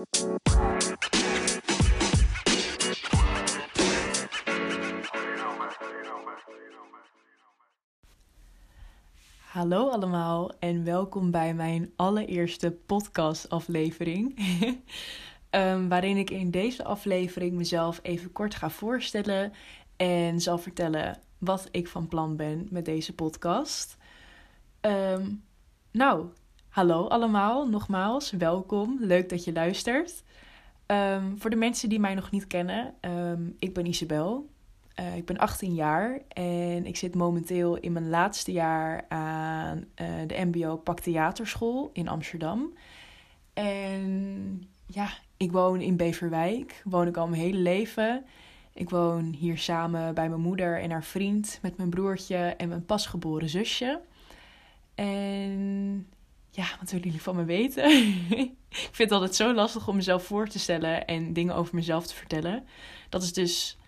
Hallo allemaal en welkom bij mijn allereerste podcastaflevering. um, waarin ik in deze aflevering mezelf even kort ga voorstellen en zal vertellen wat ik van plan ben met deze podcast. Um, nou, hallo allemaal, nogmaals, welkom. Leuk dat je luistert. Um, voor de mensen die mij nog niet kennen, ik ben Isabel. Uh, ik ben 18 jaar en ik zit momenteel in mijn laatste jaar aan uh, de MBO Pak Theaterschool in Amsterdam. En ja, ik woon in Beverwijk. Woon ik al mijn hele leven. Ik woon hier samen bij mijn moeder en haar vriend, met mijn broertje en mijn pasgeboren zusje. En ja, wat willen jullie van me weten? ik vind het altijd zo lastig om mezelf voor te stellen en dingen over mezelf te vertellen. Dat is dus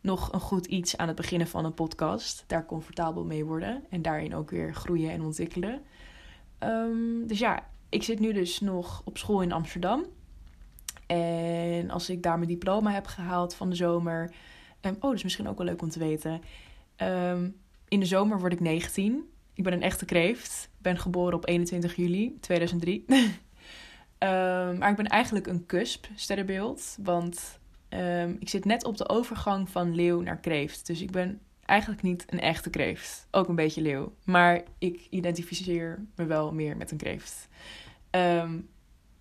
nog een goed iets aan het beginnen van een podcast. Daar comfortabel mee worden en daarin ook weer groeien en ontwikkelen. Um, dus ja, ik zit nu dus nog op school in Amsterdam. En als ik daar mijn diploma heb gehaald van de zomer. Um, oh, dat is misschien ook wel leuk om te weten. Um, in de zomer word ik 19. Ik ben een echte kreeft. Ik ben geboren op 21 juli 2003. maar ik ben eigenlijk een cusp sterrenbeeld. Want Um, ik zit net op de overgang van leeuw naar kreeft. Dus ik ben eigenlijk niet een echte kreeft. Ook een beetje leeuw. Maar ik identificeer me wel meer met een kreeft. Um,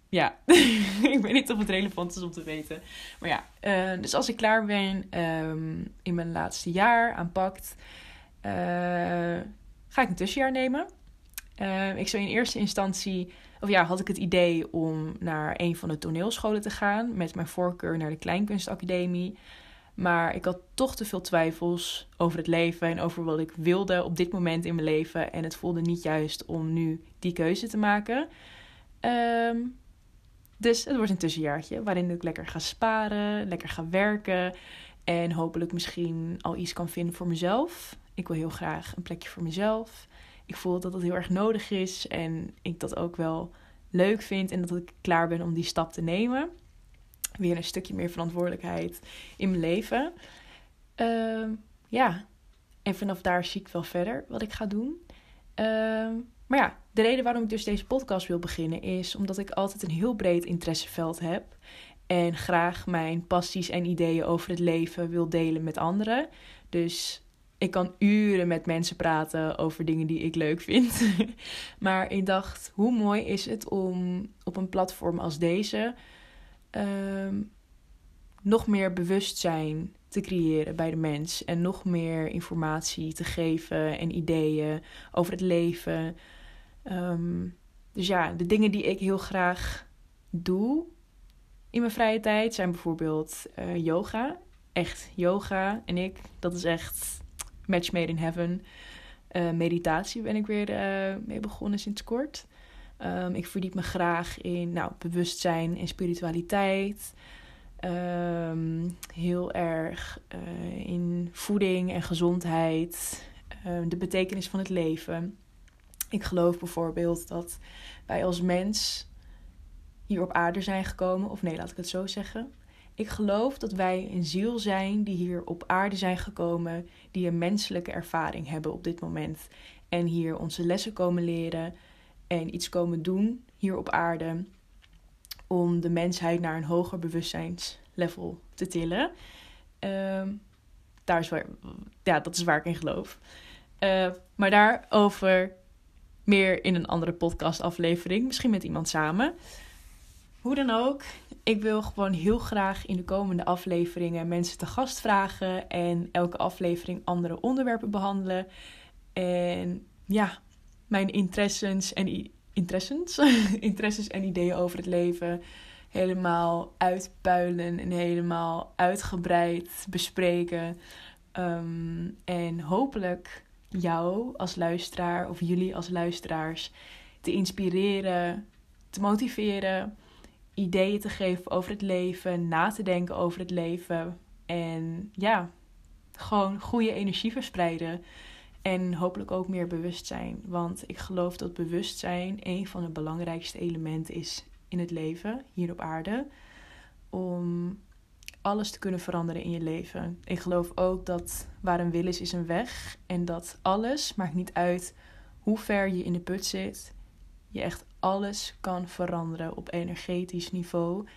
ja, ik weet niet of het relevant is om te weten. Maar ja, uh, dus als ik klaar ben in mijn laatste jaar aanpakt, uh, ga ik een tussenjaar nemen. Uh, ik zou in eerste instantie of ja, had ik het idee om naar een van de toneelscholen te gaan. Met mijn voorkeur naar de Kleinkunstacademie. Maar ik had toch te veel twijfels over het leven en over wat ik wilde op dit moment in mijn leven. En het voelde niet juist om nu die keuze te maken. Um, dus het wordt een tussenjaartje waarin ik lekker ga sparen, lekker ga werken. En hopelijk misschien al iets kan vinden voor mezelf. Ik wil heel graag een plekje voor mezelf ik voel dat dat heel erg nodig is en ik dat ook wel leuk vind en dat ik klaar ben om die stap te nemen. Weer een stukje meer verantwoordelijkheid in mijn leven. Uh, ja, en vanaf daar zie ik wel verder wat ik ga doen. Uh, maar ja, de reden waarom ik dus deze podcast wil beginnen is omdat ik altijd een heel breed interesseveld heb. En graag mijn passies en ideeën over het leven wil delen met anderen. Dus ik kan uren met mensen praten over dingen die ik leuk vind. maar ik dacht, hoe mooi is het om op een platform als deze ehm, nog meer bewustzijn te creëren bij de mens. En nog meer informatie te geven en ideeën over het leven. Ehm, dus ja, de dingen die ik heel graag doe in mijn vrije tijd zijn bijvoorbeeld uh, yoga. Echt yoga en ik, dat is echt Match Made in Heaven. Uh, meditatie ben ik weer uh, mee begonnen sinds kort. Um, ik verdiep me graag in nou, bewustzijn en spiritualiteit. Um, heel erg uh, in voeding en gezondheid. de betekenis van het leven. Ik geloof bijvoorbeeld dat wij als mens hier op aarde zijn gekomen. Of nee, laat ik het zo zeggen. Ik geloof dat wij een ziel zijn die hier op aarde zijn gekomen, die een menselijke ervaring hebben op dit moment. En hier onze lessen komen leren en iets komen doen hier op aarde om de mensheid naar een hoger bewustzijnslevel te tillen. Uh, daar is waar, ja, dat is waar ik in geloof. Uh, maar daarover meer in een andere podcastaflevering, misschien met iemand samen. Hoe dan ook, ik wil gewoon heel graag in de komende afleveringen mensen te gast vragen en elke aflevering andere onderwerpen behandelen. En ja, mijn interesses en, interesses, interesses en ideeën over het leven helemaal uitpuilen en helemaal uitgebreid bespreken. Ehm, en hopelijk jou als luisteraar of jullie als luisteraars te inspireren, te motiveren ideeën te geven over het leven, na te denken over het leven. En ja, gewoon goede energie verspreiden. En hopelijk ook meer bewustzijn. Want ik geloof dat bewustzijn een van de belangrijkste elementen is in het leven, hier op aarde, om alles te kunnen veranderen in je leven. Ik geloof ook dat waar een wil is, is een weg. En dat alles, maakt niet uit hoe ver je in de put zit, je echt alles kan veranderen op energetisch niveau.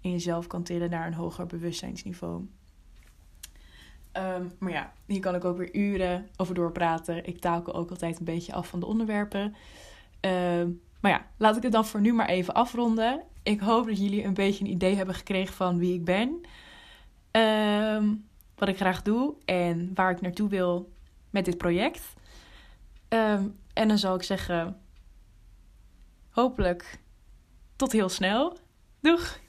En jezelf kan tillen naar een hoger bewustzijnsniveau. Um, maar ja, hier kan ik ook weer uren over doorpraten. Ik takel ook altijd een beetje af van de onderwerpen. Um, maar ja, laat ik het dan voor nu maar even afronden. Ik hoop dat jullie een beetje een idee hebben gekregen van wie ik ben. Um, wat ik graag doe en waar ik naartoe wil met dit project. En dan zal ik zeggen, hopelijk tot heel snel. Doeg!